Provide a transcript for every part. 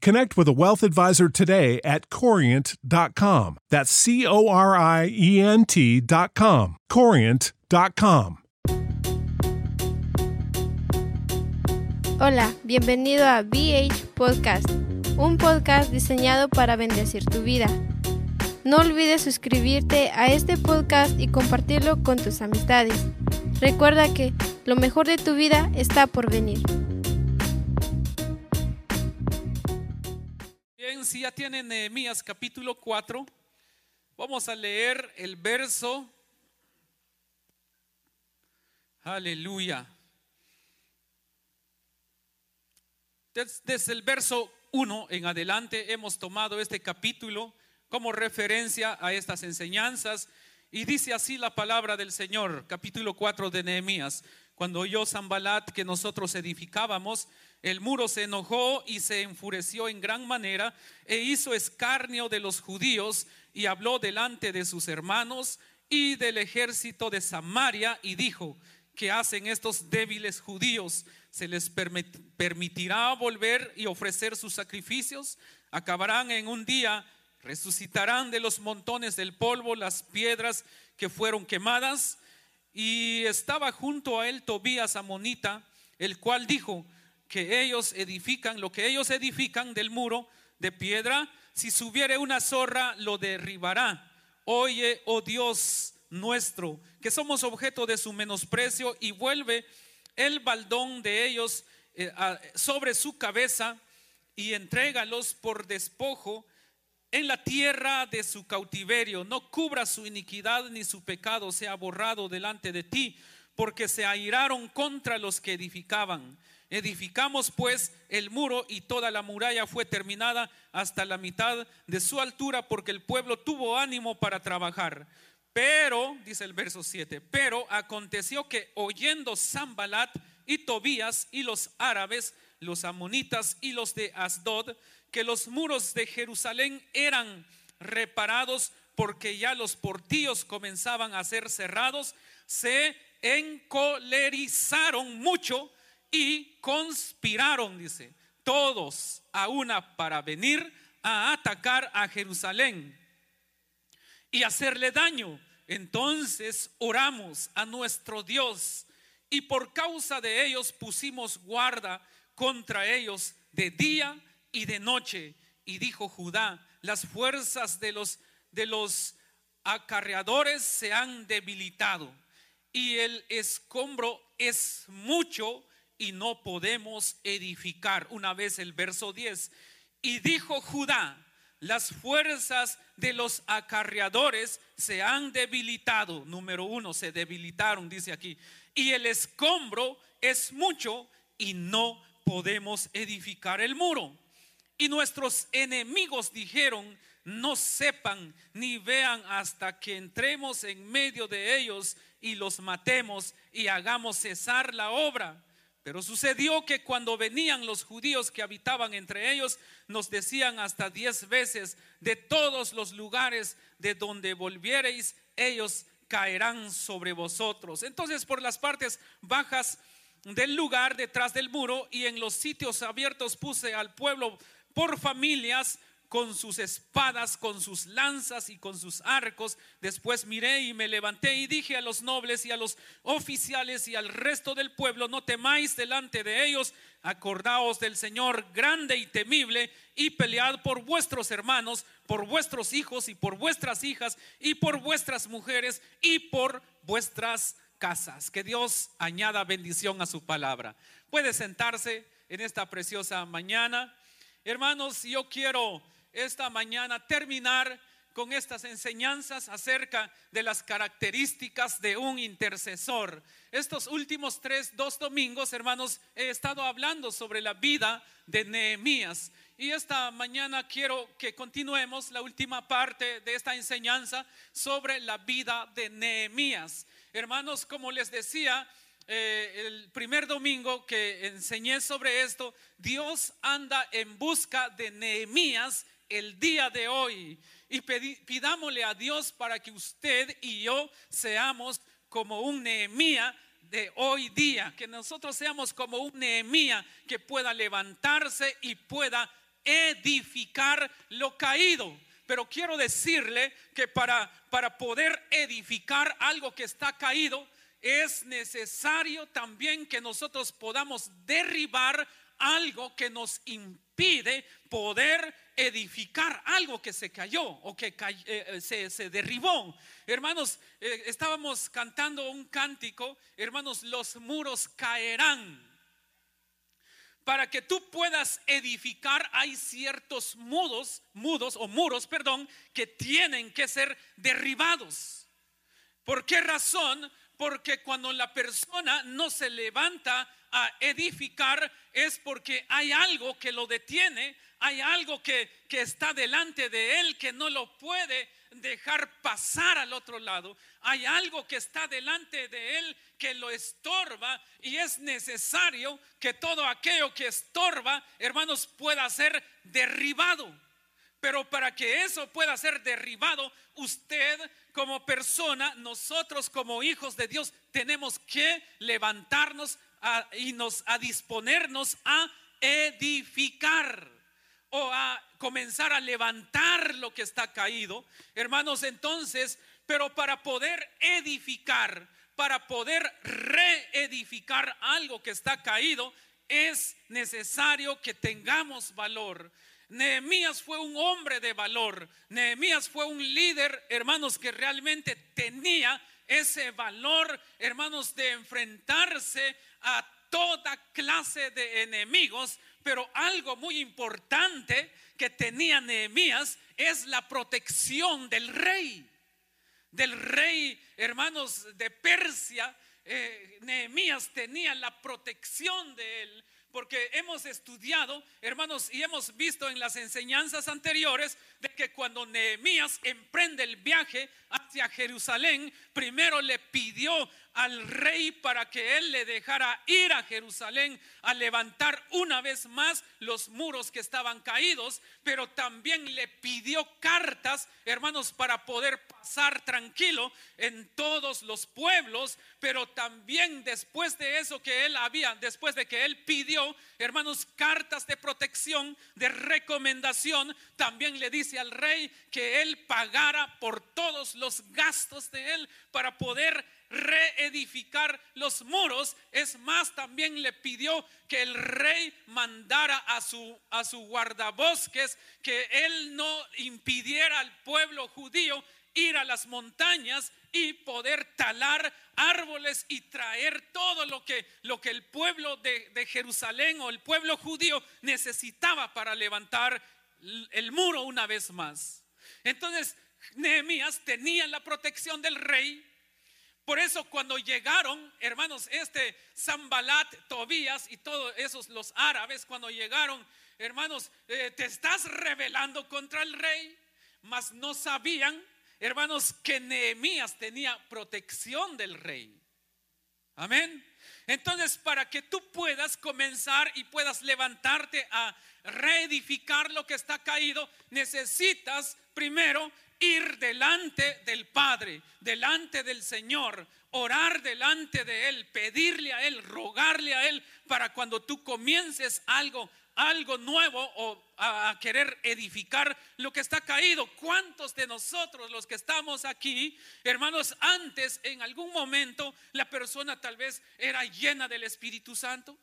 connect with a wealth advisor today at corient.com. That's C O R I E N T.com. Corient.com. Hola, bienvenido a BH Podcast, un podcast diseñado para bendecir tu vida. No olvides suscribirte a este podcast y compartirlo con tus amistades. Recuerda que lo mejor de tu vida está por venir. Si ya tienen Nehemías capítulo 4, vamos a leer el verso. Aleluya. Des- Desde el verso 1 en adelante hemos tomado este capítulo como referencia a estas enseñanzas y dice así la palabra del Señor, capítulo 4 de Nehemías. Cuando oyó Zambalat que nosotros edificábamos, el muro se enojó y se enfureció en gran manera e hizo escarnio de los judíos y habló delante de sus hermanos y del ejército de Samaria y dijo, ¿qué hacen estos débiles judíos? ¿Se les permit- permitirá volver y ofrecer sus sacrificios? Acabarán en un día, resucitarán de los montones del polvo las piedras que fueron quemadas. Y estaba junto a él Tobías Amonita, el cual dijo que ellos edifican, lo que ellos edifican del muro de piedra, si subiere una zorra, lo derribará. Oye, oh Dios nuestro, que somos objeto de su menosprecio y vuelve el baldón de ellos eh, sobre su cabeza y entrégalos por despojo en la tierra de su cautiverio. No cubra su iniquidad ni su pecado sea borrado delante de ti, porque se airaron contra los que edificaban. Edificamos pues el muro y toda la muralla fue terminada hasta la mitad de su altura, porque el pueblo tuvo ánimo para trabajar. Pero, dice el verso 7, pero aconteció que oyendo Zambalat y Tobías y los árabes, los amonitas y los de Asdod, que los muros de Jerusalén eran reparados porque ya los portillos comenzaban a ser cerrados, se encolerizaron mucho y conspiraron, dice, todos a una para venir a atacar a Jerusalén y hacerle daño. Entonces oramos a nuestro Dios y por causa de ellos pusimos guarda contra ellos de día y de noche. Y dijo Judá, las fuerzas de los, de los acarreadores se han debilitado y el escombro es mucho y no podemos edificar. Una vez el verso 10. Y dijo Judá, las fuerzas de los acarreadores se han debilitado. Número uno, se debilitaron, dice aquí. Y el escombro es mucho y no podemos edificar el muro. Y nuestros enemigos dijeron, no sepan ni vean hasta que entremos en medio de ellos y los matemos y hagamos cesar la obra. Pero sucedió que cuando venían los judíos que habitaban entre ellos, nos decían hasta diez veces, de todos los lugares de donde volviereis, ellos caerán sobre vosotros. Entonces por las partes bajas del lugar detrás del muro y en los sitios abiertos puse al pueblo por familias con sus espadas, con sus lanzas y con sus arcos. Después miré y me levanté y dije a los nobles y a los oficiales y al resto del pueblo, no temáis delante de ellos, acordaos del Señor grande y temible y pelead por vuestros hermanos, por vuestros hijos y por vuestras hijas y por vuestras mujeres y por vuestras casas. Que Dios añada bendición a su palabra. Puede sentarse en esta preciosa mañana. Hermanos, yo quiero esta mañana terminar con estas enseñanzas acerca de las características de un intercesor. Estos últimos tres, dos domingos, hermanos, he estado hablando sobre la vida de Nehemías. Y esta mañana quiero que continuemos la última parte de esta enseñanza sobre la vida de Nehemías. Hermanos, como les decía, eh, el primer domingo que enseñé sobre esto, Dios anda en busca de Nehemías el día de hoy y pidámosle a Dios para que usted y yo seamos como un Nehemía de hoy día, que nosotros seamos como un Nehemía que pueda levantarse y pueda edificar lo caído. Pero quiero decirle que para, para poder edificar algo que está caído, es necesario también que nosotros podamos derribar algo que nos impide poder edificar algo que se cayó o que eh, eh, se, derribó. Hermanos, eh, estábamos cantando un cántico, hermanos, los muros caerán. Para que tú puedas edificar hay ciertos mudos, mudos o muros, perdón, que tienen que ser derribados. ¿Por qué razón? Porque cuando la persona no se levanta a edificar es porque hay algo que lo detiene, hay algo que, que está delante de él que no lo puede dejar pasar al otro lado. Hay algo que está delante de él que lo estorba y es necesario que todo aquello que estorba, hermanos, pueda ser derribado. Pero para que eso pueda ser derribado, usted como persona, nosotros como hijos de Dios, tenemos que levantarnos y nos, a disponernos a edificar o a comenzar a levantar lo que está caído. Hermanos, entonces, pero para poder edificar, para poder reedificar algo que está caído, es necesario que tengamos valor. Nehemías fue un hombre de valor. Nehemías fue un líder, hermanos, que realmente tenía ese valor, hermanos, de enfrentarse a toda clase de enemigos, pero algo muy importante que tenía Nehemías es la protección del rey. Del rey, hermanos, de Persia, eh, Nehemías tenía la protección de él porque hemos estudiado, hermanos, y hemos visto en las enseñanzas anteriores de que cuando Nehemías emprende el viaje hacia Jerusalén, primero le pidió al rey para que él le dejara ir a Jerusalén a levantar una vez más los muros que estaban caídos, pero también le pidió cartas, hermanos, para poder pasar tranquilo en todos los pueblos, pero también después de eso que él había, después de que él pidió, hermanos, cartas de protección, de recomendación, también le dice al rey que él pagara por todos los gastos de él para poder reedificar los muros. Es más, también le pidió que el rey mandara a su, a su guardabosques, que él no impidiera al pueblo judío ir a las montañas y poder talar árboles y traer todo lo que, lo que el pueblo de, de Jerusalén o el pueblo judío necesitaba para levantar el muro una vez más. Entonces, Nehemías tenía la protección del rey, por eso cuando llegaron, hermanos, este Zambalat, Tobías y todos esos los árabes, cuando llegaron, hermanos, eh, te estás rebelando contra el rey, mas no sabían, hermanos, que Nehemías tenía protección del rey. Amén. Entonces, para que tú puedas comenzar y puedas levantarte a reedificar lo que está caído, necesitas primero ir delante del Padre, delante del Señor, orar delante de Él, pedirle a Él, rogarle a Él para cuando tú comiences algo, algo nuevo o a, querer edificar lo que está caído. ¿Cuántos de nosotros, los que estamos aquí, hermanos, antes en algún momento la persona tal vez era llena del Espíritu Santo?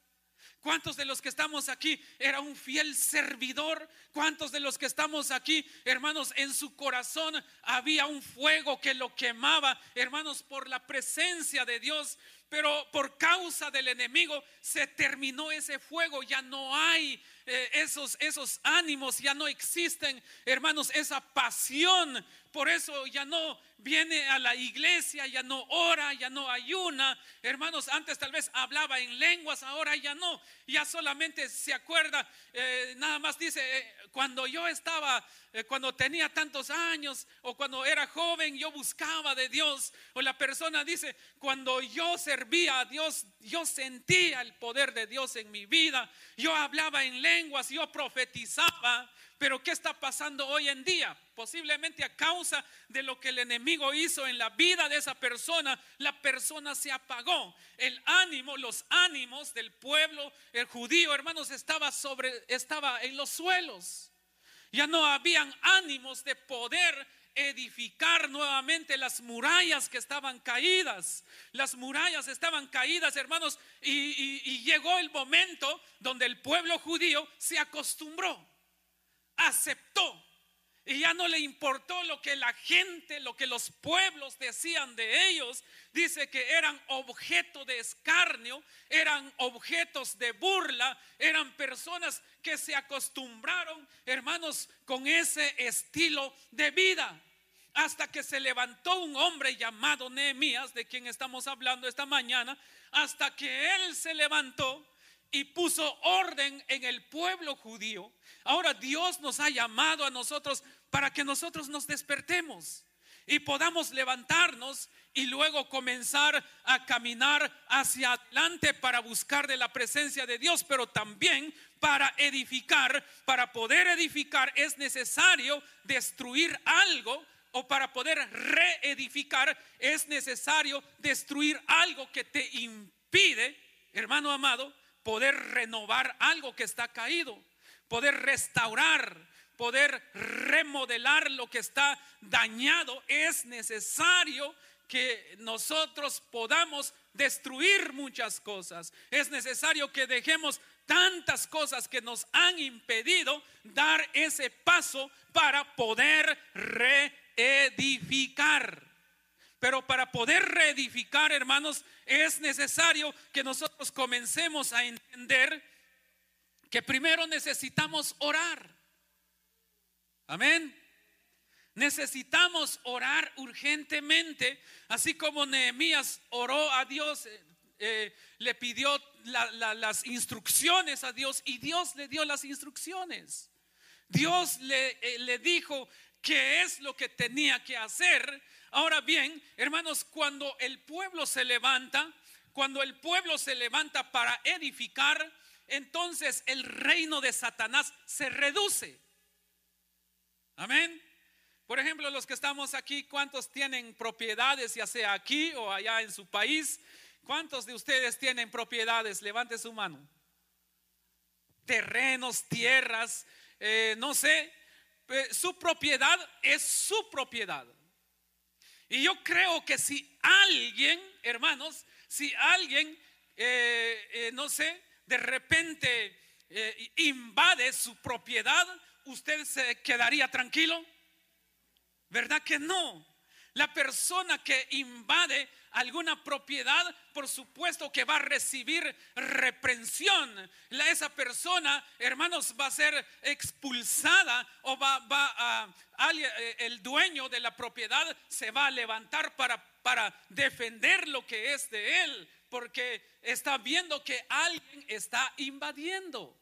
¿Cuántos de los que estamos aquí era un fiel servidor? ¿Cuántos de los que estamos aquí, hermanos, en su corazón había un fuego que lo quemaba, hermanos, por la presencia de Dios? Pero por causa del enemigo se terminó ese fuego, ya no hay eh, esos, esos ánimos, ya no existen, hermanos, esa pasión. Por eso ya no viene a la iglesia, ya no ora, ya no ayuna. Hermanos, antes tal vez hablaba en lenguas, ahora ya no. Ya solamente se acuerda, eh, nada más dice, eh, cuando yo estaba, eh, cuando tenía tantos años o cuando era joven, yo buscaba de Dios. O la persona dice, cuando yo servía a Dios, yo sentía el poder de Dios en mi vida. Yo hablaba en lenguas, yo profetizaba. Pero ¿qué está pasando hoy en día? Posiblemente a causa de lo que el enemigo hizo en la vida de esa persona, la persona se apagó. El ánimo, los ánimos del pueblo, el judío, hermanos, estaba sobre estaba en los suelos. Ya no habían ánimos de poder edificar nuevamente las murallas que estaban caídas. Las murallas estaban caídas, hermanos, y, y llegó el momento donde el pueblo judío se acostumbró aceptó y ya no le importó lo que la gente, lo que los pueblos decían de ellos. Dice que eran objeto de escarnio, eran objetos de burla, eran personas que se acostumbraron, hermanos, con ese estilo de vida. Hasta que se levantó un hombre llamado Nehemías, de quien estamos hablando esta mañana, hasta que él se levantó y puso orden en el pueblo judío. Ahora Dios nos ha llamado a nosotros para que nosotros nos despertemos y podamos levantarnos y luego comenzar a caminar hacia adelante para buscar de la presencia de Dios, pero también para edificar. Para poder edificar es necesario destruir algo o para poder reedificar es necesario destruir algo que te impide, hermano amado, poder renovar algo que está caído, poder restaurar, poder remodelar lo que está dañado, es necesario que nosotros podamos destruir muchas cosas. Es necesario que dejemos tantas cosas que nos han impedido dar ese paso para poder reedificar. Pero para poder reedificar, hermanos, es necesario que nosotros comencemos a entender que primero necesitamos orar. Amén. Necesitamos orar urgentemente, así como Nehemías oró a Dios, eh, eh, le pidió las instrucciones a Dios y Dios le dio las instrucciones. Dios le, eh, le dijo qué es lo que tenía que hacer Ahora bien, hermanos, cuando el pueblo se levanta, cuando el pueblo se levanta para edificar, entonces el reino de Satanás se reduce. Amén. Por ejemplo, los que estamos aquí, ¿cuántos tienen propiedades, ya sea aquí o allá en su país? ¿Cuántos de ustedes tienen propiedades? Levante su mano. Terrenos, tierras, eh, no sé. Su propiedad es su propiedad. Y yo creo que si alguien, hermanos, si alguien, eh, eh, no sé, de repente eh, invade su propiedad, ¿usted se quedaría tranquilo? ¿Verdad que no? La persona que invade alguna propiedad, por supuesto que va a recibir reprensión. La, esa persona, hermanos, va a ser expulsada o va, va a, eh, el dueño de la propiedad se va a levantar para, para defender lo que es de él, porque está viendo que alguien está invadiendo.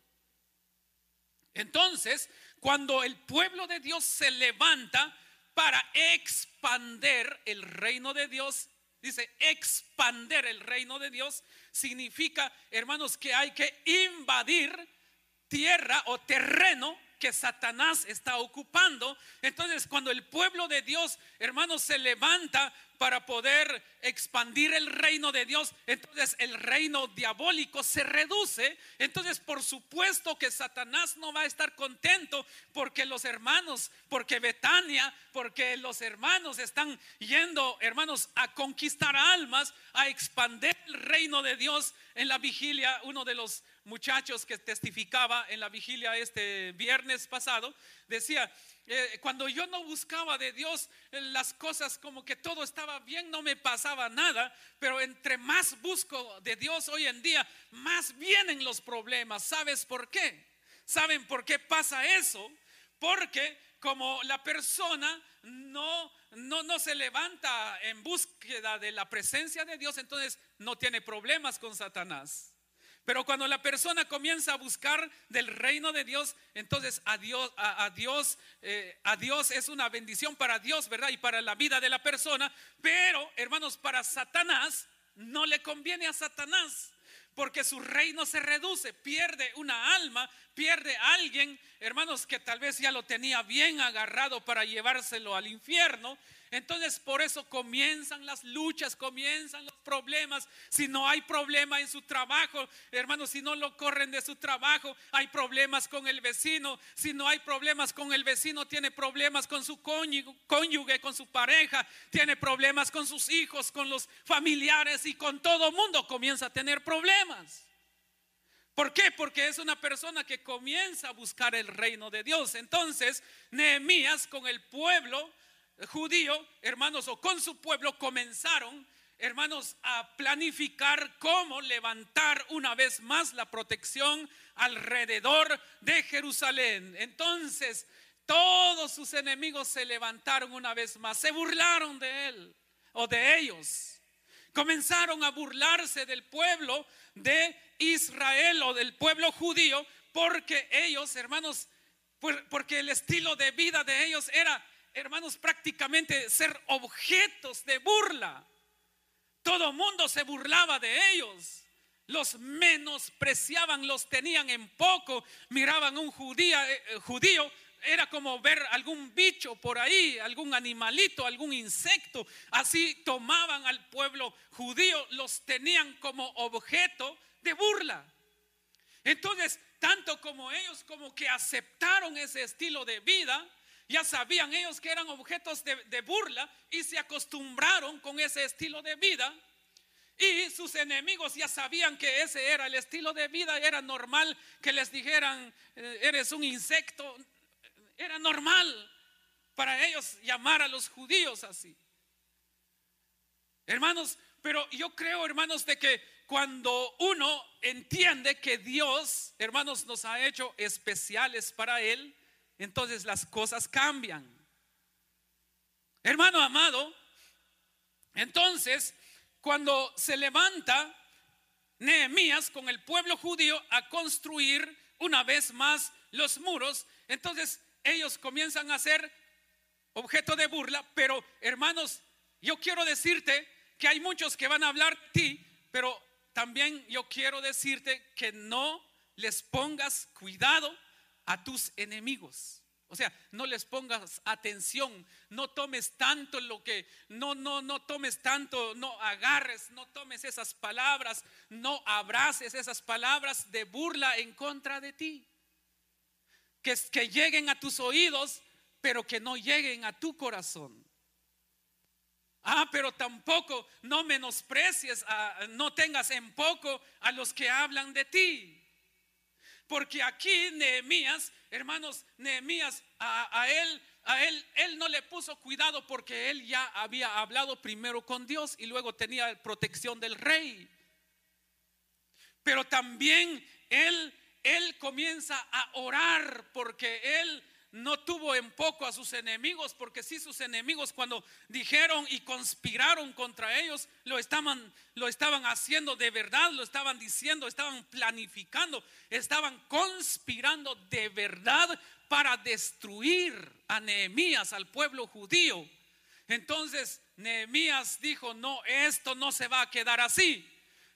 Entonces, cuando el pueblo de Dios se levanta para expander el reino de Dios, Dice, expander el reino de Dios significa, hermanos, que hay que invadir tierra o terreno que Satanás está ocupando. Entonces, cuando el pueblo de Dios, hermanos, se levanta para poder expandir el reino de Dios, entonces el reino diabólico se reduce. Entonces, por supuesto que Satanás no va a estar contento porque los hermanos, porque Betania, porque los hermanos están yendo, hermanos, a conquistar almas, a expandir el reino de Dios en la vigilia. Uno de los muchachos que testificaba en la vigilia este viernes pasado decía, eh, cuando yo no buscaba de Dios eh, las cosas como que todo estaba bien, no me pasaba nada, pero entre más busco de Dios hoy en día, más vienen los problemas. ¿Sabes por qué? ¿Saben por qué pasa eso? Porque como la persona no, no, no se levanta en búsqueda de la presencia de Dios, entonces no tiene problemas con Satanás. Pero cuando la persona comienza a buscar del reino de Dios, entonces a Dios, a, Dios, eh, a Dios es una bendición para Dios, ¿verdad? Y para la vida de la persona. Pero, hermanos, para Satanás no le conviene a Satanás porque su reino se reduce, pierde una alma, pierde a alguien, hermanos, que tal vez ya lo tenía bien agarrado para llevárselo al infierno. Entonces por eso comienzan las luchas, comienzan los problemas. Si no hay problema en su trabajo, hermanos, si no lo corren de su trabajo, hay problemas con el vecino. Si no hay problemas con el vecino, tiene problemas con su cónyuge, con su pareja, tiene problemas con sus hijos, con los familiares y con todo mundo comienza a tener problemas. ¿Por qué? Porque es una persona que comienza a buscar el reino de Dios. Entonces, Nehemías con el pueblo judío, hermanos, o con su pueblo comenzaron, hermanos, a planificar cómo levantar una vez más la protección alrededor de Jerusalén. Entonces, todos sus enemigos se levantaron una vez más, se burlaron de él o de ellos. Comenzaron a burlarse del pueblo de Israel o del pueblo judío porque ellos, hermanos, porque el estilo de vida de ellos era hermanos, prácticamente ser objetos de burla. Todo mundo se burlaba de ellos. Los menospreciaban, los tenían en poco. Miraban a un eh, eh, judío, era como ver algún bicho por ahí, algún animalito, algún insecto. Así tomaban al pueblo judío, los tenían como objeto de burla. Entonces, tanto como ellos como que aceptaron ese estilo de vida, ya sabían ellos que eran objetos de, burla y se acostumbraron con ese estilo de vida. Y sus enemigos ya sabían que ese era el estilo de vida, era normal que les dijeran, eh, eres un insecto, era normal para ellos llamar a los judíos así. Hermanos, pero yo creo, hermanos, de que cuando uno entiende que Dios, hermanos, nos ha hecho especiales para Él, entonces las cosas cambian. Hermano amado, entonces cuando se levanta Nehemías con el pueblo judío a construir una vez más los muros, entonces ellos comienzan a ser objeto de burla, pero hermanos, yo quiero decirte que hay muchos que van a hablar ti, pero también yo quiero decirte que no les pongas cuidado a tus enemigos. O sea, no les pongas atención, no tomes tanto lo que, no, no, no tomes tanto, no agarres, no tomes esas palabras, no abraces esas palabras de burla en contra de ti. Que, que lleguen a tus oídos, pero que no lleguen a tu corazón. Ah, pero tampoco no menosprecies, no tengas en poco a los que hablan de ti. Porque aquí Nehemías, hermanos, Nehemías a, él, a él, él no le puso cuidado porque él ya había hablado primero con Dios y luego tenía protección del rey. Pero también él, él comienza a orar porque él no tuvo en poco a sus enemigos, porque si sus enemigos cuando dijeron y conspiraron contra ellos, lo estaban, lo estaban haciendo de verdad, lo estaban diciendo, estaban planificando, estaban conspirando de verdad para destruir a Nehemías, al pueblo judío. Entonces Nehemías dijo, no, esto no se va a quedar así.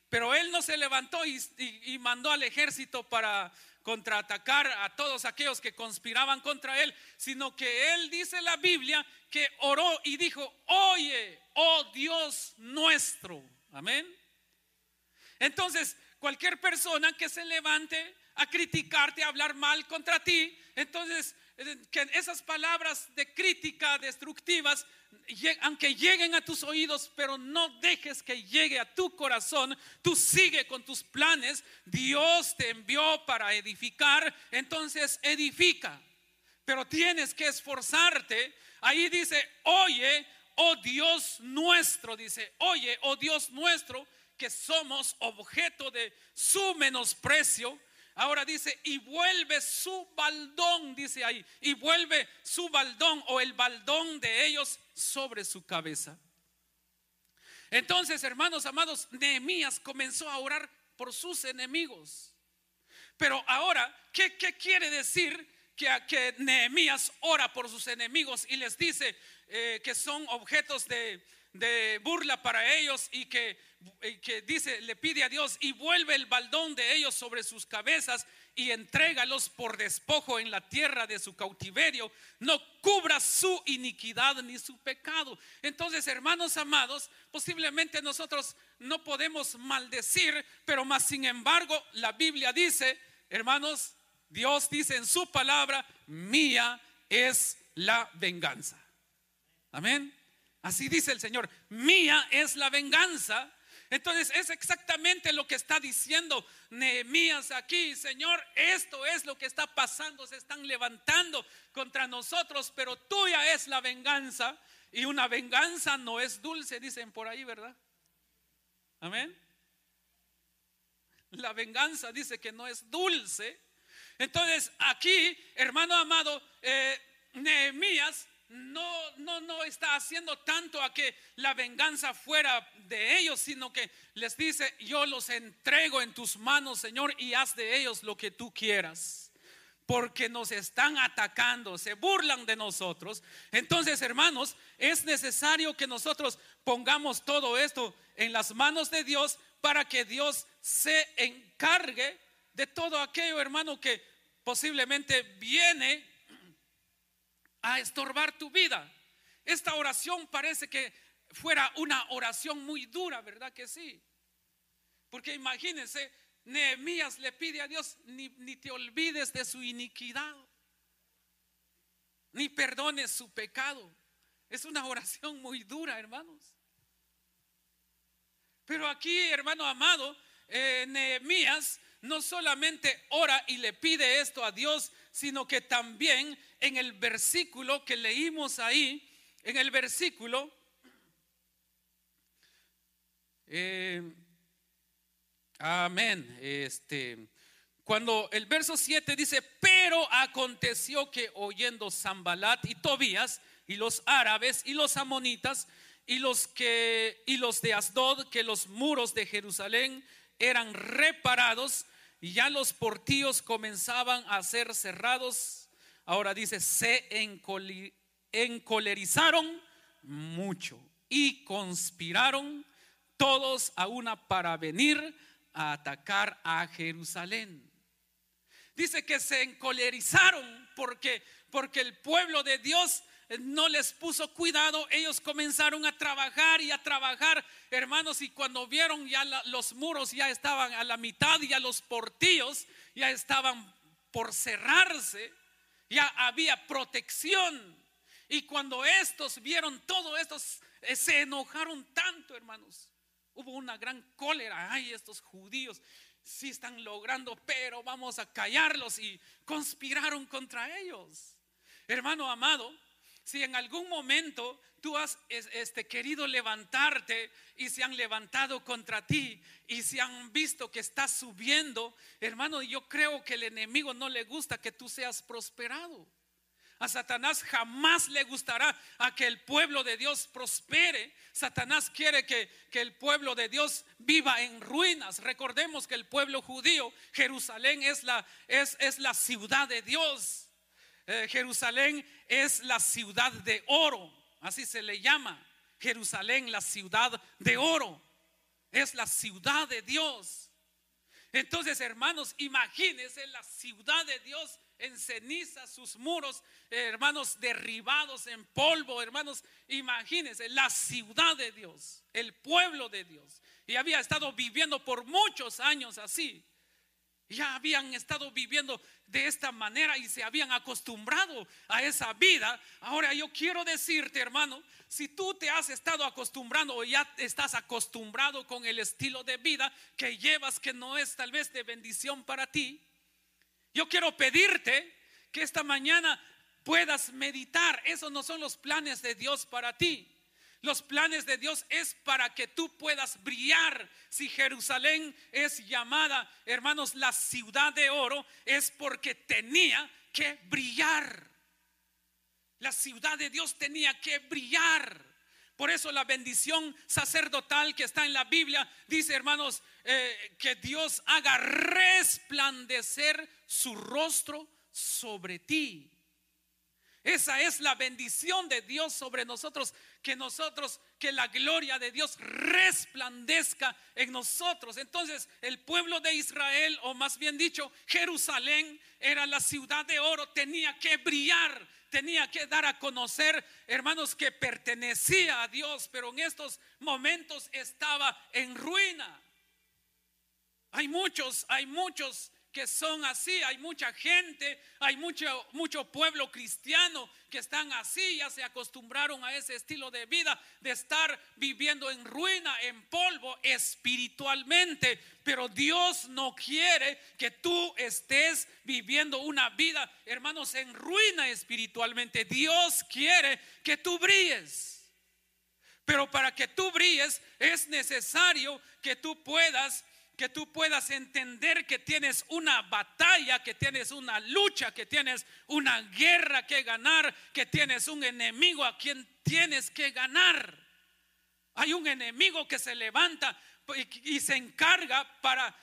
Pero él no se levantó y mandó al ejército para contraatacar a todos aquellos que conspiraban contra él, sino que él dice la Biblia que oró y dijo, oye, oh Dios nuestro. Amén. Entonces, cualquier persona que se levante a criticarte, a hablar mal contra ti, entonces que esas palabras de crítica destructivas, aunque lleguen a tus oídos, pero no dejes que llegue a tu corazón, tú sigue con tus planes, Dios te envió para edificar, entonces edifica, pero tienes que esforzarte. Ahí dice, oye, oh Dios nuestro, dice, oye, oh Dios nuestro, que somos objeto de su menosprecio Ahora dice, y vuelve su baldón, dice ahí, y vuelve su baldón o el baldón de ellos sobre su cabeza. Entonces, hermanos amados, Nehemías comenzó a orar por sus enemigos. Pero ahora, ¿qué, quiere decir que, que Nehemías ora por sus enemigos y les dice eh, que son objetos de, de burla para ellos y que, que, dice, le pide a Dios y vuelve el baldón de ellos sobre sus cabezas y entrégalos por despojo en la tierra de su cautiverio, no cubra su iniquidad ni su pecado. Entonces, hermanos amados, posiblemente nosotros no podemos maldecir, pero más sin embargo, la Biblia dice, hermanos, Dios dice en su palabra, mía es la venganza. Amén. Así dice el Señor, mía es la venganza. Entonces es exactamente lo que está diciendo Nehemías aquí, Señor, esto es lo que está pasando, se están levantando contra nosotros, pero tuya es la venganza y una venganza no es dulce, dicen por ahí, ¿verdad? Amén. La venganza dice que no es dulce. Entonces aquí, hermano amado, eh, Nehemías no, no, no está haciendo tanto a que la venganza fuera de ellos, sino que les dice, yo los entrego en tus manos, Señor, y haz de ellos lo que tú quieras. Porque nos están atacando, se burlan de nosotros. Entonces, hermanos, es necesario que nosotros pongamos todo esto en las manos de Dios para que Dios se encargue de todo aquello, hermano, que posiblemente viene a estorbar tu vida. Esta oración parece que fuera una oración muy dura, ¿verdad que sí? Porque imagínense, Nehemías le pide a Dios, ni, ni te olvides de su iniquidad, ni perdones su pecado. Es una oración muy dura, hermanos. Pero aquí, hermano amado, eh, Nehemías no solamente ora y le pide esto a Dios, sino que también en el versículo que leímos ahí, en el versículo, eh, amén, este, cuando el verso 7 dice, pero aconteció que oyendo Zambalat y Tobías y los árabes y los amonitas y los que y los de Asdod que los muros de Jerusalén eran reparados y ya los portillos comenzaban a ser cerrados. Ahora dice, se encolerizaron mucho y conspiraron todos a una para venir a atacar a Jerusalén. Dice que se encolerizaron porque porque el pueblo de Dios no les puso cuidado, ellos comenzaron a trabajar y a trabajar, hermanos, y cuando vieron ya los muros ya estaban a la mitad, ya los portillos ya estaban por cerrarse, ya había protección. Y cuando estos vieron todo esto, eh, se enojaron tanto, hermanos. Hubo una gran cólera. Ay, estos judíos sí están logrando, pero vamos a callarlos y conspiraron contra ellos. Hermano amado, si en algún momento tú has este, querido levantarte y se han levantado contra ti y se han visto que estás subiendo, hermano, yo creo que el enemigo no le gusta que tú seas prosperado. A Satanás jamás le gustará a que el pueblo de Dios prospere. Satanás quiere que, que, el pueblo de Dios viva en ruinas. Recordemos que el pueblo judío, Jerusalén es la, es, es la ciudad de Dios. Eh, Jerusalén es la ciudad de oro, así se le llama. Jerusalén, la ciudad de oro, es la ciudad de Dios. Entonces, hermanos, imagínense la ciudad de Dios en ceniza, sus muros, hermanos, derribados en polvo, hermanos, imagínense la ciudad de Dios, el pueblo de Dios. Y había estado viviendo por muchos años así. Ya habían estado viviendo de esta manera y se habían acostumbrado a esa vida. Ahora yo quiero decirte, hermano, si tú te has estado acostumbrando o ya estás acostumbrado con el estilo de vida que llevas que no es tal vez de bendición para ti, yo quiero pedirte que esta mañana puedas meditar. Esos no son los planes de Dios para ti. Los planes de Dios es para que tú puedas brillar. Si Jerusalén es llamada, hermanos, la ciudad de oro, es porque tenía que brillar. La ciudad de Dios tenía que brillar. Por eso la bendición sacerdotal que está en la Biblia dice, hermanos, eh, que Dios haga resplandecer su rostro sobre ti. Esa es la bendición de Dios sobre nosotros, que nosotros, que la gloria de Dios resplandezca en nosotros. Entonces el pueblo de Israel, o más bien dicho, Jerusalén, era la ciudad de oro, tenía que brillar, tenía que dar a conocer, hermanos, que pertenecía a Dios, pero en estos momentos estaba en ruina. Hay muchos, hay muchos que son así, hay mucha gente, hay mucho, mucho pueblo cristiano que están así, ya se acostumbraron a ese estilo de vida, de estar viviendo en ruina, en polvo espiritualmente. Pero Dios no quiere que tú estés viviendo una vida, hermanos, en ruina espiritualmente. Dios quiere que tú brilles. Pero para que tú brilles es necesario que tú puedas que tú puedas entender que tienes una batalla, que tienes una lucha, que tienes una guerra que ganar, que tienes un enemigo a quien tienes que ganar. Hay un enemigo que se levanta y se encarga para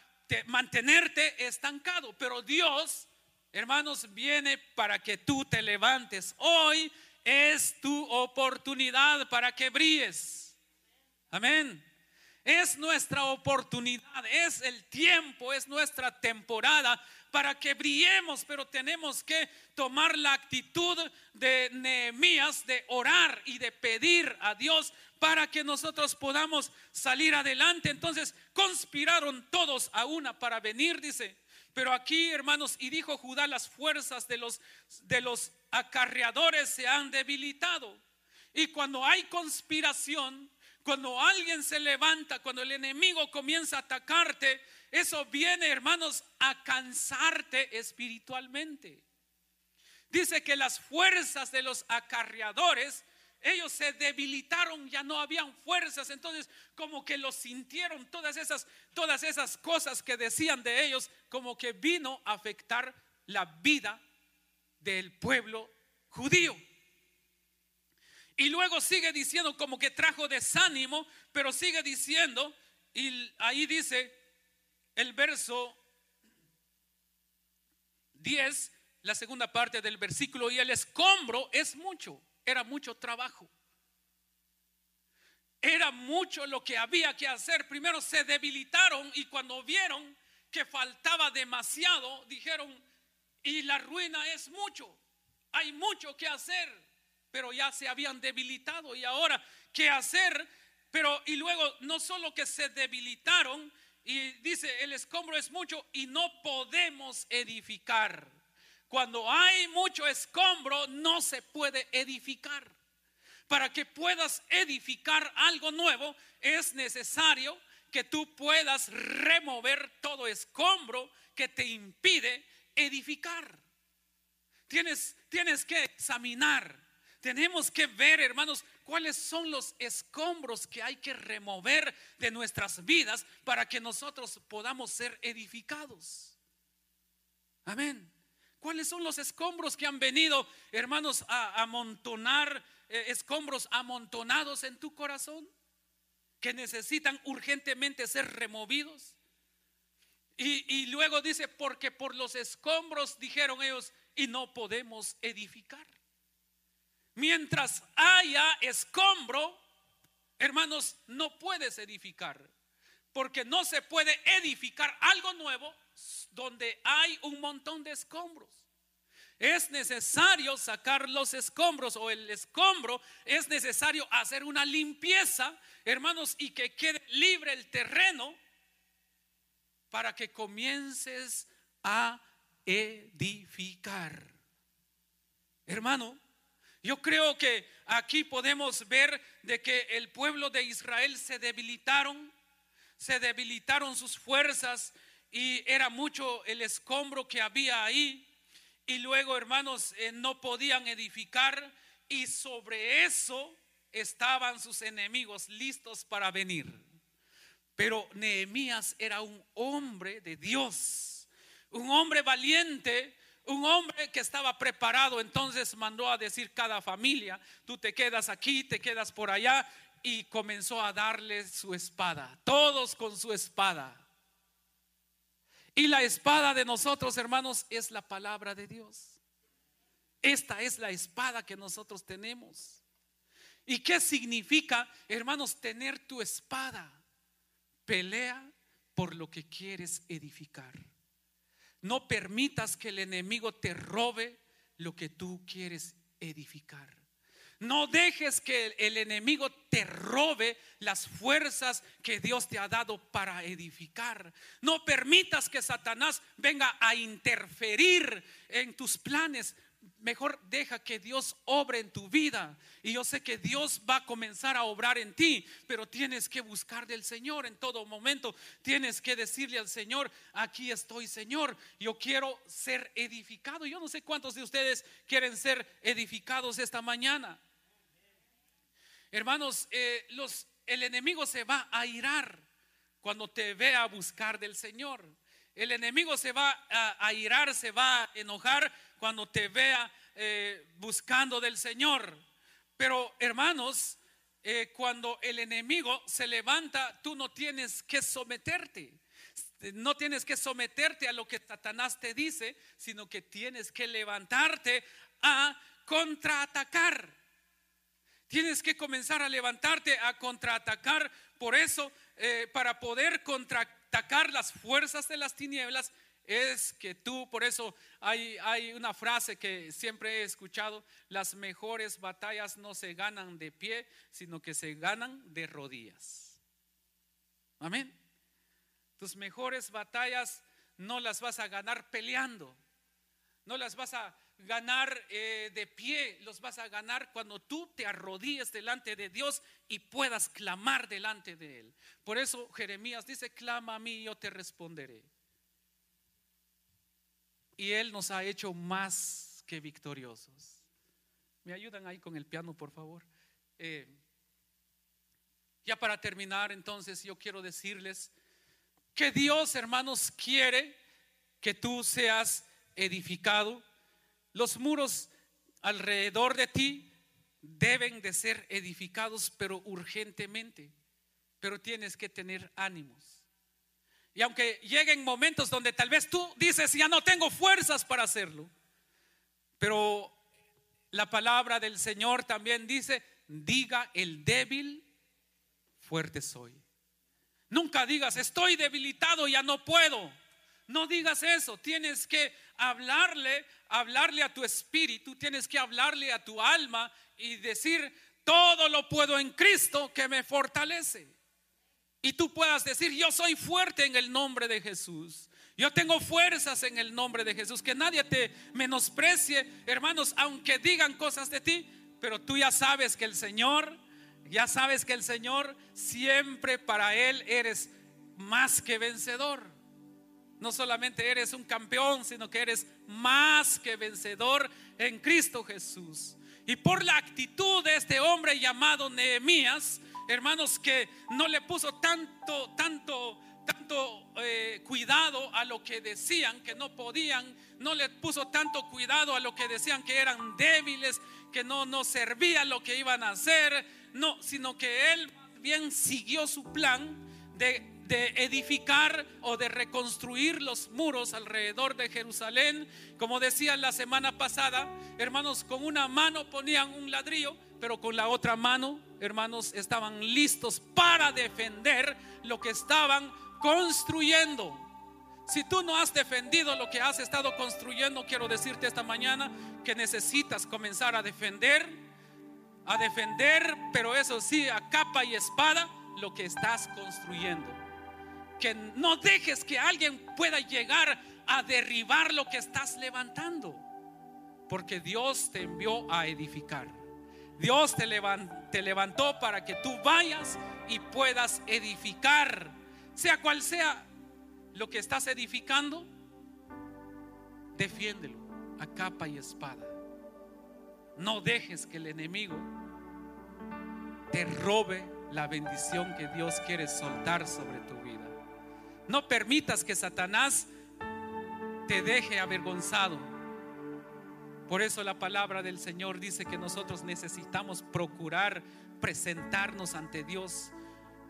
mantenerte estancado, pero Dios, hermanos, viene para que tú te levantes. Hoy es tu oportunidad para que brilles. Amén. Es nuestra oportunidad, es el tiempo, es nuestra temporada para que brillemos, pero tenemos que tomar la actitud de Nehemías de orar y de pedir a Dios para que nosotros podamos salir adelante. Entonces conspiraron todos a una para venir, dice. Pero aquí, hermanos, y dijo Judá, las fuerzas de los de los acarreadores se han debilitado. Y cuando hay conspiración, cuando alguien se levanta, cuando el enemigo comienza a atacarte, eso viene, hermanos, a cansarte espiritualmente. Dice que las fuerzas de los acarreadores, ellos se debilitaron, ya no habían fuerzas, entonces como que lo sintieron todas esas todas esas cosas que decían de ellos, como que vino a afectar la vida del pueblo judío. Y luego sigue diciendo como que trajo desánimo, pero sigue diciendo, y ahí dice el verso 10, la segunda parte del versículo, y el escombro es mucho, era mucho trabajo. Era mucho lo que había que hacer. Primero se debilitaron y cuando vieron que faltaba demasiado, dijeron, y la ruina es mucho, hay mucho que hacer pero ya se habían debilitado y ahora, ¿qué hacer? Pero y luego no solo que se debilitaron y dice, el escombro es mucho y no podemos edificar. Cuando hay mucho escombro no se puede edificar. Para que puedas edificar algo nuevo es necesario que tú puedas remover todo escombro que te impide edificar. Tienes, tienes que examinar tenemos que ver, hermanos, cuáles son los escombros que hay que remover de nuestras vidas para que nosotros podamos ser edificados. Amén. ¿Cuáles son los escombros que han venido, hermanos, a amontonar, eh, escombros amontonados en tu corazón? Que necesitan urgentemente ser removidos. Y, y luego dice, porque por los escombros, dijeron ellos, y no podemos edificar. Mientras haya escombro, hermanos, no puedes edificar. Porque no se puede edificar algo nuevo donde hay un montón de escombros. Es necesario sacar los escombros o el escombro, es necesario hacer una limpieza, hermanos, y que quede libre el terreno para que comiences a edificar. Hermano, yo creo que aquí podemos ver de que el pueblo de Israel se debilitaron, se debilitaron sus fuerzas y era mucho el escombro que había ahí. Y luego, hermanos, eh, no podían edificar y sobre eso estaban sus enemigos listos para venir. Pero Nehemías era un hombre de Dios, un hombre valiente, un hombre que estaba preparado. Entonces mandó a decir cada familia, tú te quedas aquí, te quedas por allá. Y comenzó a darle su espada, todos con su espada. Y la espada de nosotros, hermanos, es la palabra de Dios. Esta es la espada que nosotros tenemos. ¿Y qué significa, hermanos, tener tu espada? Pelea por lo que quieres edificar. No permitas que el enemigo te robe lo que tú quieres edificar. No dejes que el enemigo te robe las fuerzas que Dios te ha dado para edificar. No permitas que Satanás venga a interferir en tus planes. Mejor deja que Dios obre en tu vida. Y yo sé que Dios va a comenzar a obrar en ti, pero tienes que buscar del Señor en todo momento. Tienes que decirle al Señor, aquí estoy Señor, yo quiero ser edificado. Yo no sé cuántos de ustedes quieren ser edificados esta mañana. Hermanos, eh, los, el enemigo se va a irar cuando te vea buscar del Señor. El enemigo se va a, irar, se va a enojar cuando te vea eh, buscando del Señor. Pero hermanos, eh, cuando el enemigo se levanta, tú no tienes que someterte. No tienes que someterte a lo que Satanás te dice, sino que tienes que levantarte a contraatacar. Tienes que comenzar a levantarte, a contraatacar. Por eso, eh, para poder contraatacar las fuerzas de las tinieblas, es que tú, por eso hay, hay una frase que siempre he escuchado, las mejores batallas no se ganan de pie, sino que se ganan de rodillas. Amén. Tus mejores batallas no las vas a ganar peleando, no las vas a ganar eh, de pie, los vas a ganar cuando tú te arrodilles delante de Dios y puedas clamar delante de Él. Por eso Jeremías dice, clama a mí y yo te responderé. Y Él nos ha hecho más que victoriosos. ¿Me ayudan ahí con el piano, por favor? Eh, ya para terminar, entonces yo quiero decirles que Dios, hermanos, quiere que tú seas edificado los muros alrededor de ti deben de ser edificados, pero urgentemente. Pero tienes que tener ánimos. Y aunque lleguen momentos donde tal vez tú dices, ya no tengo fuerzas para hacerlo, pero la palabra del Señor también dice, diga el débil, fuerte soy. Nunca digas, estoy debilitado, ya no puedo. No digas eso, tienes que hablarle, hablarle a tu espíritu, tienes que hablarle a tu alma y decir, todo lo puedo en Cristo que me fortalece. Y tú puedas decir, yo soy fuerte en el nombre de Jesús. Yo tengo fuerzas en el nombre de Jesús. Que nadie te menosprecie, hermanos, aunque digan cosas de ti, pero tú ya sabes que el Señor, ya sabes que el Señor siempre para Él eres más que vencedor no solamente eres un campeón, sino que eres más que vencedor en Cristo Jesús. Y por la actitud de este hombre llamado Nehemías, hermanos, que no le puso tanto, tanto, tanto eh, cuidado a lo que decían que no podían, no le puso tanto cuidado a lo que decían que eran débiles, que no, no servía lo que iban a hacer, no, sino que él bien siguió su plan de de edificar o de reconstruir los muros alrededor de Jerusalén. Como decía la semana pasada, hermanos, con una mano ponían un ladrillo, pero con la otra mano, hermanos, estaban listos para defender lo que estaban construyendo. Si tú no has defendido lo que has estado construyendo, quiero decirte esta mañana que necesitas comenzar a defender, a defender, pero eso sí, a capa y espada, lo que estás construyendo. Que no dejes que alguien pueda llegar a derribar lo que estás levantando, porque Dios te envió a edificar. Dios te, levantó para que tú vayas y puedas edificar, sea cual sea lo que estás edificando, defiéndelo a capa y espada. No dejes que el enemigo te robe la bendición que Dios quiere soltar sobre tu vida. No permitas que Satanás te deje avergonzado. Por eso la palabra del Señor dice que nosotros necesitamos procurar presentarnos ante Dios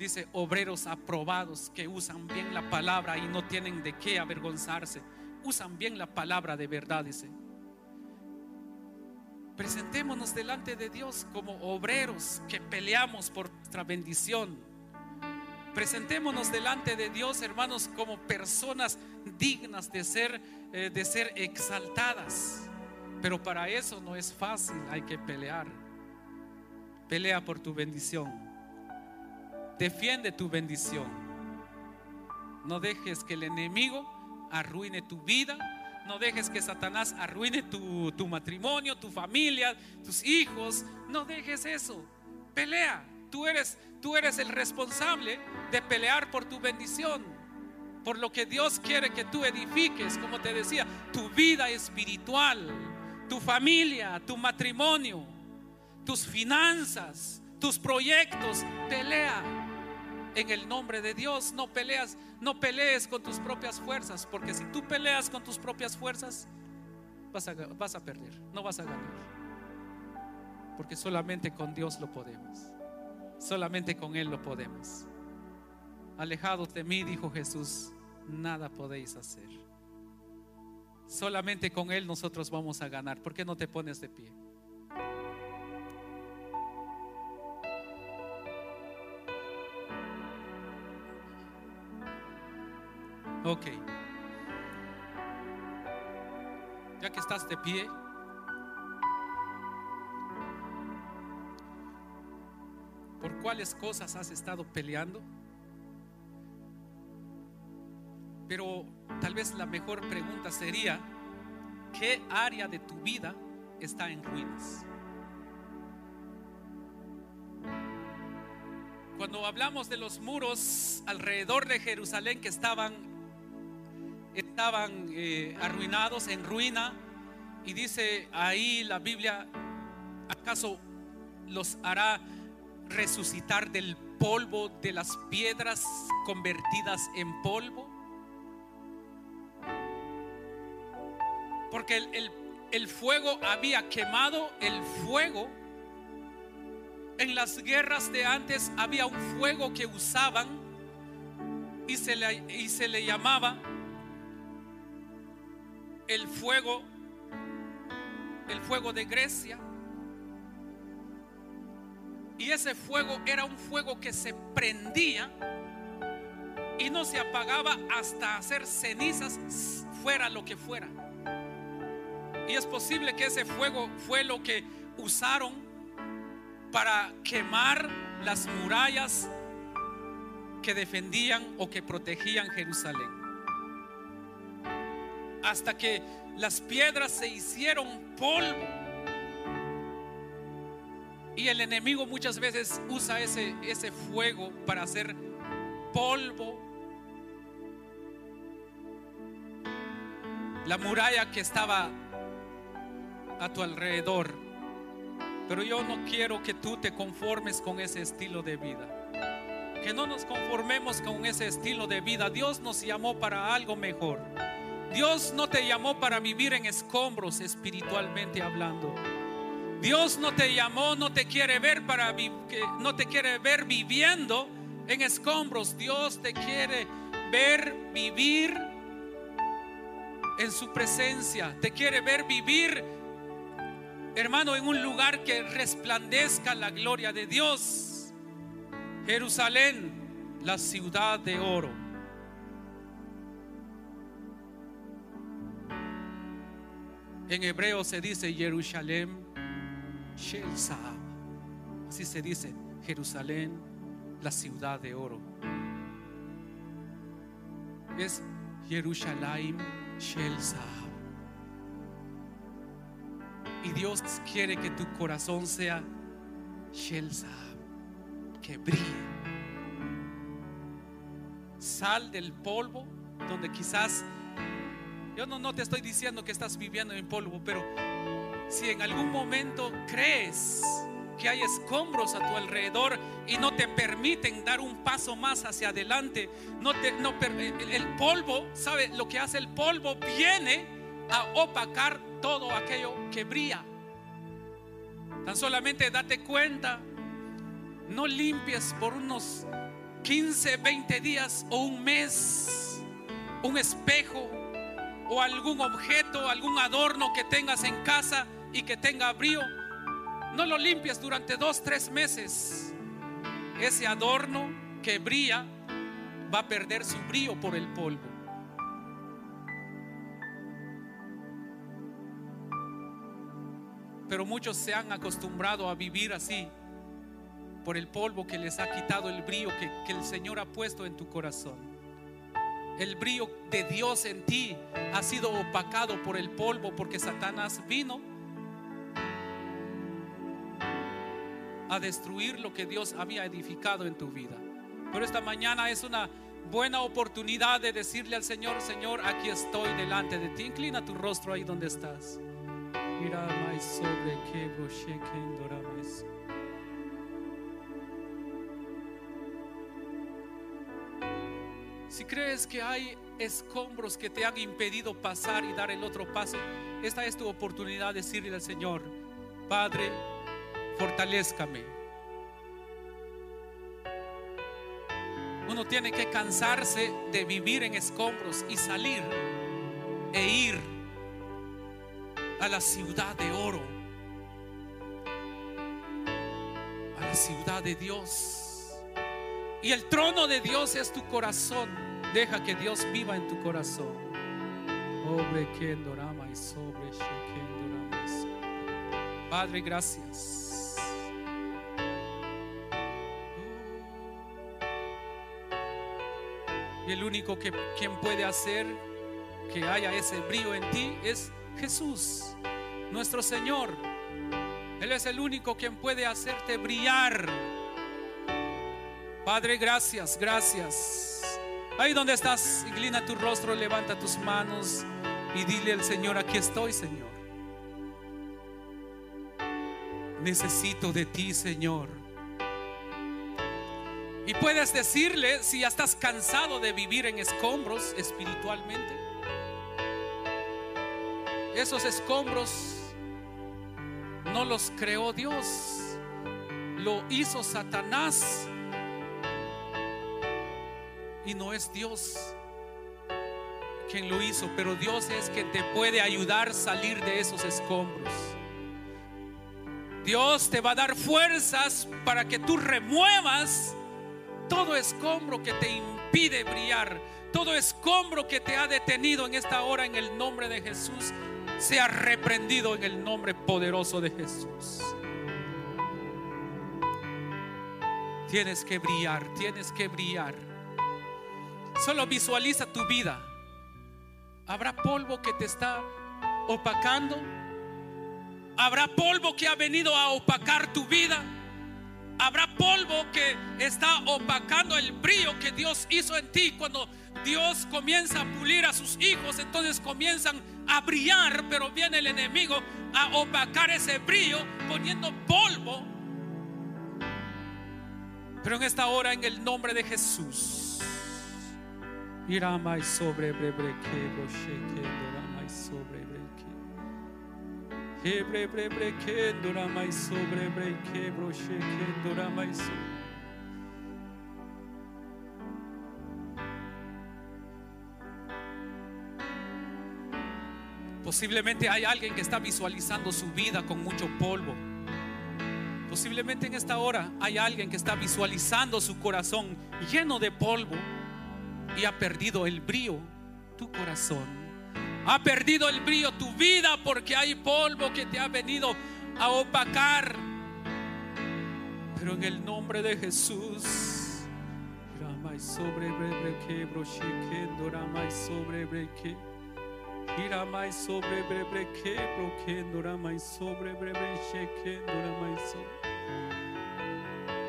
dice, obreros aprobados que usan bien la palabra y no tienen de qué avergonzarse. Usan bien la palabra de verdad, dice. Presentémonos delante de Dios como obreros que peleamos por nuestra bendición. Presentémonos delante de Dios, hermanos, como personas dignas de ser, eh, de ser exaltadas. Pero para eso no es fácil, hay que pelear. Pelea por tu bendición. Defiende tu bendición. No dejes que el enemigo arruine tu vida. No dejes que Satanás arruine tu, tu matrimonio, tu familia, tus hijos. No dejes eso. Pelea. Tú eres, tú eres el responsable de pelear por tu bendición. Por lo que Dios quiere que tú edifiques, como te decía, tu vida espiritual, tu familia, tu matrimonio, tus finanzas, tus proyectos. Pelea en el nombre de Dios. No peleas, no pelees con tus propias fuerzas, porque si tú peleas con tus propias fuerzas, vas a, vas a perder, no vas a ganar. Porque solamente con Dios lo podemos. Solamente con Él lo podemos. Alejados de mí, dijo Jesús, nada podéis hacer. Solamente con Él nosotros vamos a ganar. ¿Por qué no te pones de pie? Ok. Ya que estás de pie, ¿por cuáles cosas has estado peleando? Pero tal vez la mejor pregunta sería, ¿qué área de tu vida está en ruinas? Cuando hablamos de los muros alrededor de Jerusalén que estaban estaban eh, arruinados, en ruina. Y dice ahí la Biblia, ¿acaso los hará resucitar del polvo de las piedras convertidas en polvo? Porque el, el fuego había quemado, el fuego en las guerras de antes había un fuego que usaban y se le, y se le llamaba el fuego, el fuego de Grecia. Y ese fuego era un fuego que se prendía y no se apagaba hasta hacer cenizas fuera lo que fuera. Y es posible que ese fuego fue lo que usaron para quemar las murallas que defendían o que protegían Jerusalén hasta que las piedras se hicieron polvo. Y el enemigo muchas veces usa ese, ese fuego para hacer polvo. La muralla que estaba a tu alrededor. Pero yo no quiero que tú te conformes con ese estilo de vida. Que no nos conformemos con ese estilo de vida. Dios nos llamó para algo mejor. Dios no te llamó para vivir en escombros espiritualmente hablando. Dios no te llamó, no te quiere ver para no te quiere ver viviendo en escombros. Dios te quiere ver vivir en su presencia. Te quiere ver vivir hermano, en un lugar que resplandezca la gloria de Dios. Jerusalén, la ciudad de oro. En hebreo se dice Jerusalén, Shel Así se dice Jerusalén, la ciudad de oro. Es Jerusalén, Shel Y Dios quiere que tu corazón sea Shel que brille. Sal del polvo donde quizás yo no, no te estoy diciendo que estás viviendo en polvo, pero si en algún momento crees que hay escombros a tu alrededor y no te permiten dar un paso más hacia adelante, no te, no, el polvo, ¿sabe? Lo que hace el polvo viene a opacar todo aquello que brilla. Tan solamente date cuenta, no limpies por unos 15, 20 días o un mes un espejo o algún objeto, algún adorno que tengas en casa y que tenga brillo. No lo limpies durante dos, tres meses. Ese adorno que brilla va a perder su brillo por el polvo. Pero muchos se han acostumbrado a vivir así por el polvo que les ha quitado el brillo que, que el Señor ha puesto en tu corazón el brillo de Dios en ti ha sido opacado por el polvo porque Satanás vino a destruir lo que Dios había edificado en tu vida. Pero esta mañana es una buena oportunidad de decirle al Señor, Señor, aquí estoy delante de ti. Inclina tu rostro ahí donde estás. Si crees que hay escombros que te han impedido pasar y dar el otro paso, esta es tu oportunidad de decirle al Señor, Padre, fortalezcame. Uno tiene que cansarse de vivir en escombros y salir e ir a la ciudad de oro, a la ciudad de Dios. Y el trono de Dios es tu corazón. Deja que Dios viva en tu corazón. Padre, gracias. Y el único que quien puede hacer que haya ese brillo en ti es Jesús, nuestro Señor. Él es el único quien puede hacerte brillar Padre, gracias, gracias. Ahí donde estás, inclina tu rostro, levanta tus manos y dile al Señor, aquí estoy, Señor. Necesito de ti, Señor. Y puedes decirle si ya estás cansado de vivir en escombros espiritualmente. Esos escombros no los creó Dios, lo hizo Satanás y no es Dios quien lo hizo, pero Dios es quien te puede ayudar a salir de esos escombros. Dios te va a dar fuerzas para que tú remuevas todo escombro que te impide brillar, todo escombro que te ha detenido en esta hora en el nombre de Jesús, sea reprendido en el nombre poderoso de Jesús. Tienes que brillar, tienes que brillar. Solo visualiza tu vida. Habrá polvo que te está opacando. Habrá polvo que ha venido a opacar tu vida. Habrá polvo que está opacando el brillo que Dios hizo en ti. Cuando Dios comienza a pulir a sus hijos, entonces comienzan a brillar, pero viene el enemigo a opacar ese brillo poniendo polvo. Pero en esta hora, en el nombre de Jesús, Irá sobre brocheque, dora mais sobre breque. Rebrebreque, dora mais sobre Posiblemente hay alguien que está visualizando su vida con mucho polvo. Posiblemente en esta hora hay alguien que está visualizando su corazón lleno de polvo y ha perdido el brío tu corazón. Ha perdido el brillo tu vida porque hay polvo que te ha venido a opacar. Pero en el nombre de Jesús, sobre sobre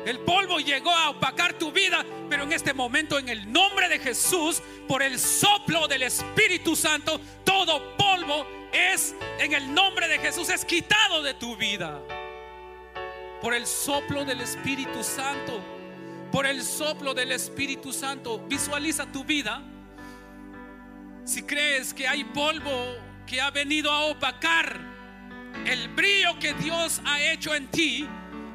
El polvo llegó a opacar tu vida, pero en este momento, en el nombre de Jesús, por el soplo del Espíritu Santo, todo polvo es, en el nombre de Jesús, es quitado de tu vida. Por el soplo del Espíritu Santo, por el soplo del Espíritu Santo, visualiza tu vida si crees que hay polvo que ha venido a opacar el brillo que Dios ha hecho en ti,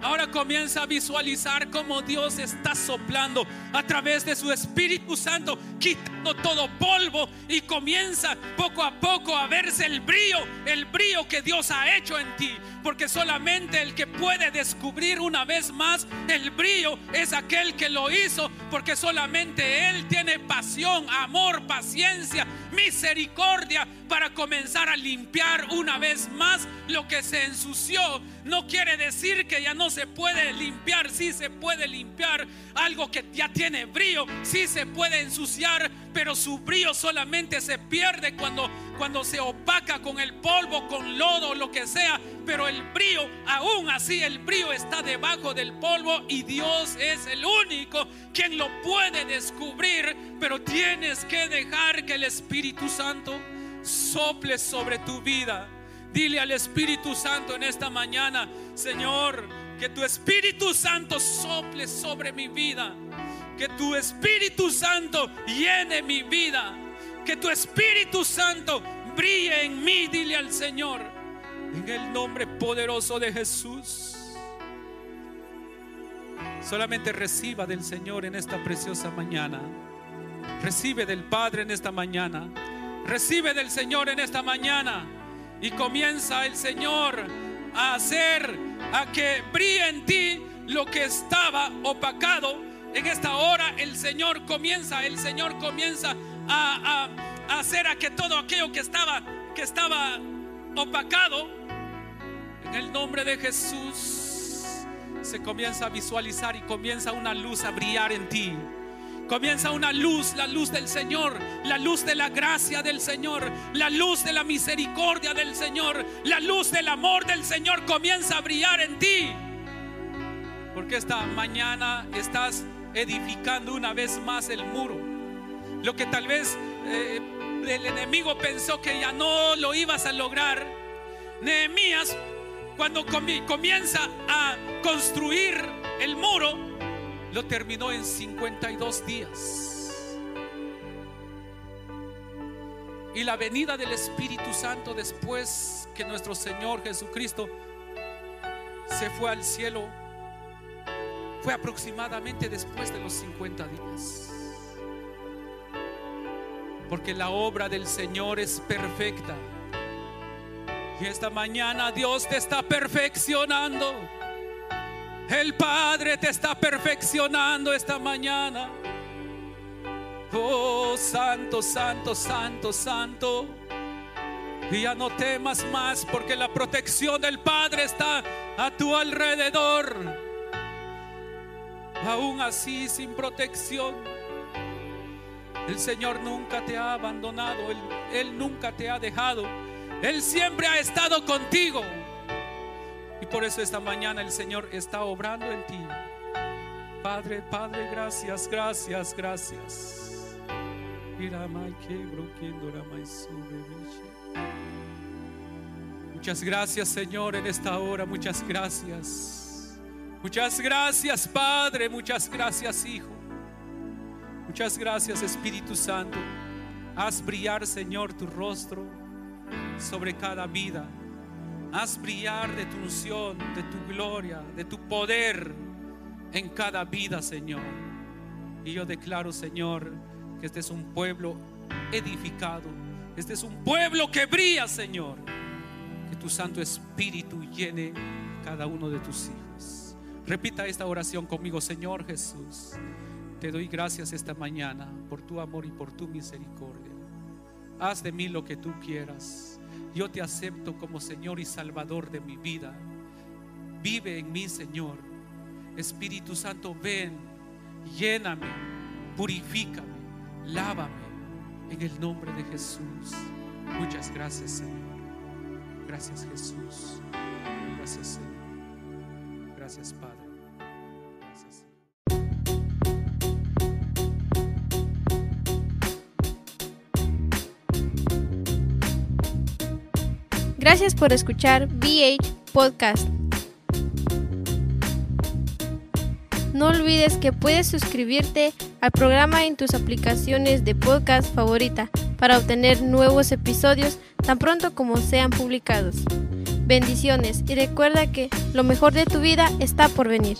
Ahora comienza a visualizar cómo Dios está soplando a través de su Espíritu Santo, quitando todo polvo y comienza poco a poco a verse el brillo, el brillo que Dios ha hecho en ti. Porque solamente el que puede descubrir una vez más el brillo es aquel que lo hizo, porque solamente Él tiene pasión, amor, paciencia, misericordia para comenzar a limpiar una vez más lo que se ensució. No quiere decir que ya no se puede limpiar, sí se puede limpiar algo que ya tiene brillo, sí se puede ensuciar, pero su brillo solamente se pierde cuando cuando se opaca con el polvo, con lodo, lo que sea, pero el brillo, aún así el brillo está debajo del polvo y Dios es el único quien lo puede descubrir, pero tienes que dejar que el Espíritu Santo sople sobre tu vida. Dile al Espíritu Santo en esta mañana, Señor, que tu Espíritu Santo sople sobre mi vida. Que tu Espíritu Santo llene mi vida. Que tu Espíritu Santo brille en mí, dile al Señor. En el nombre poderoso de Jesús. Solamente reciba del Señor en esta preciosa mañana. Recibe del Padre en esta mañana. Recibe del Señor en esta mañana. Y comienza el Señor a hacer a que brille en ti lo que estaba opacado. En esta hora el Señor comienza, el Señor comienza a, hacer a que todo aquello que estaba, que estaba opacado, en el nombre de Jesús, se comienza a visualizar y comienza una luz a brillar en ti. Comienza una luz, la luz del Señor, la luz de la gracia del Señor, la luz de la misericordia del Señor, la luz del amor del Señor comienza a brillar en ti. Porque esta mañana estás edificando una vez más el muro. Lo que tal vez eh, el enemigo pensó que ya no lo ibas a lograr. Nehemías, cuando comienza a construir el muro, lo terminó en 52 días. Y la venida del Espíritu Santo después que nuestro Señor Jesucristo se fue al cielo fue aproximadamente después de los 50 días. Porque la obra del Señor es perfecta. Y esta mañana Dios te está perfeccionando. El Padre te está perfeccionando esta mañana. Oh, santo, santo, santo, santo. Y ya no temas más porque la protección del Padre está a tu alrededor. Aún así, sin protección, el Señor nunca te ha abandonado, Él, Él nunca te ha dejado. Él siempre ha estado contigo. Y por eso esta mañana el Señor está obrando en ti. Padre, Padre, gracias, gracias, gracias. Muchas gracias, Señor, en esta hora. Muchas gracias. Muchas gracias, Padre. Muchas gracias, Hijo. Muchas gracias, Espíritu Santo. Haz brillar, Señor, tu rostro sobre cada vida. Haz brillar de tu unción, de tu gloria, de tu poder en cada vida, Señor. Y yo declaro, Señor, que este es un pueblo edificado, Este es un pueblo que brilla, Señor. Que tu Santo Espíritu llene cada uno de tus hijos. Repita esta oración conmigo, Señor Jesús. Te doy gracias esta mañana por tu amor y por tu misericordia. Haz de mí lo que tú quieras. Yo te acepto como Señor y Salvador de mi vida. Vive en mí, Señor. Espíritu Santo, ven, lléname, purifícame, lávame en el nombre de Jesús. Muchas gracias, Señor. Gracias, Jesús. Gracias, Señor. Gracias, Padre. Gracias por escuchar BH Podcast. No olvides que puedes suscribirte al programa en tus aplicaciones de podcast favorita para obtener nuevos episodios tan pronto como sean publicados. Bendiciones y recuerda que lo mejor de tu vida está por venir.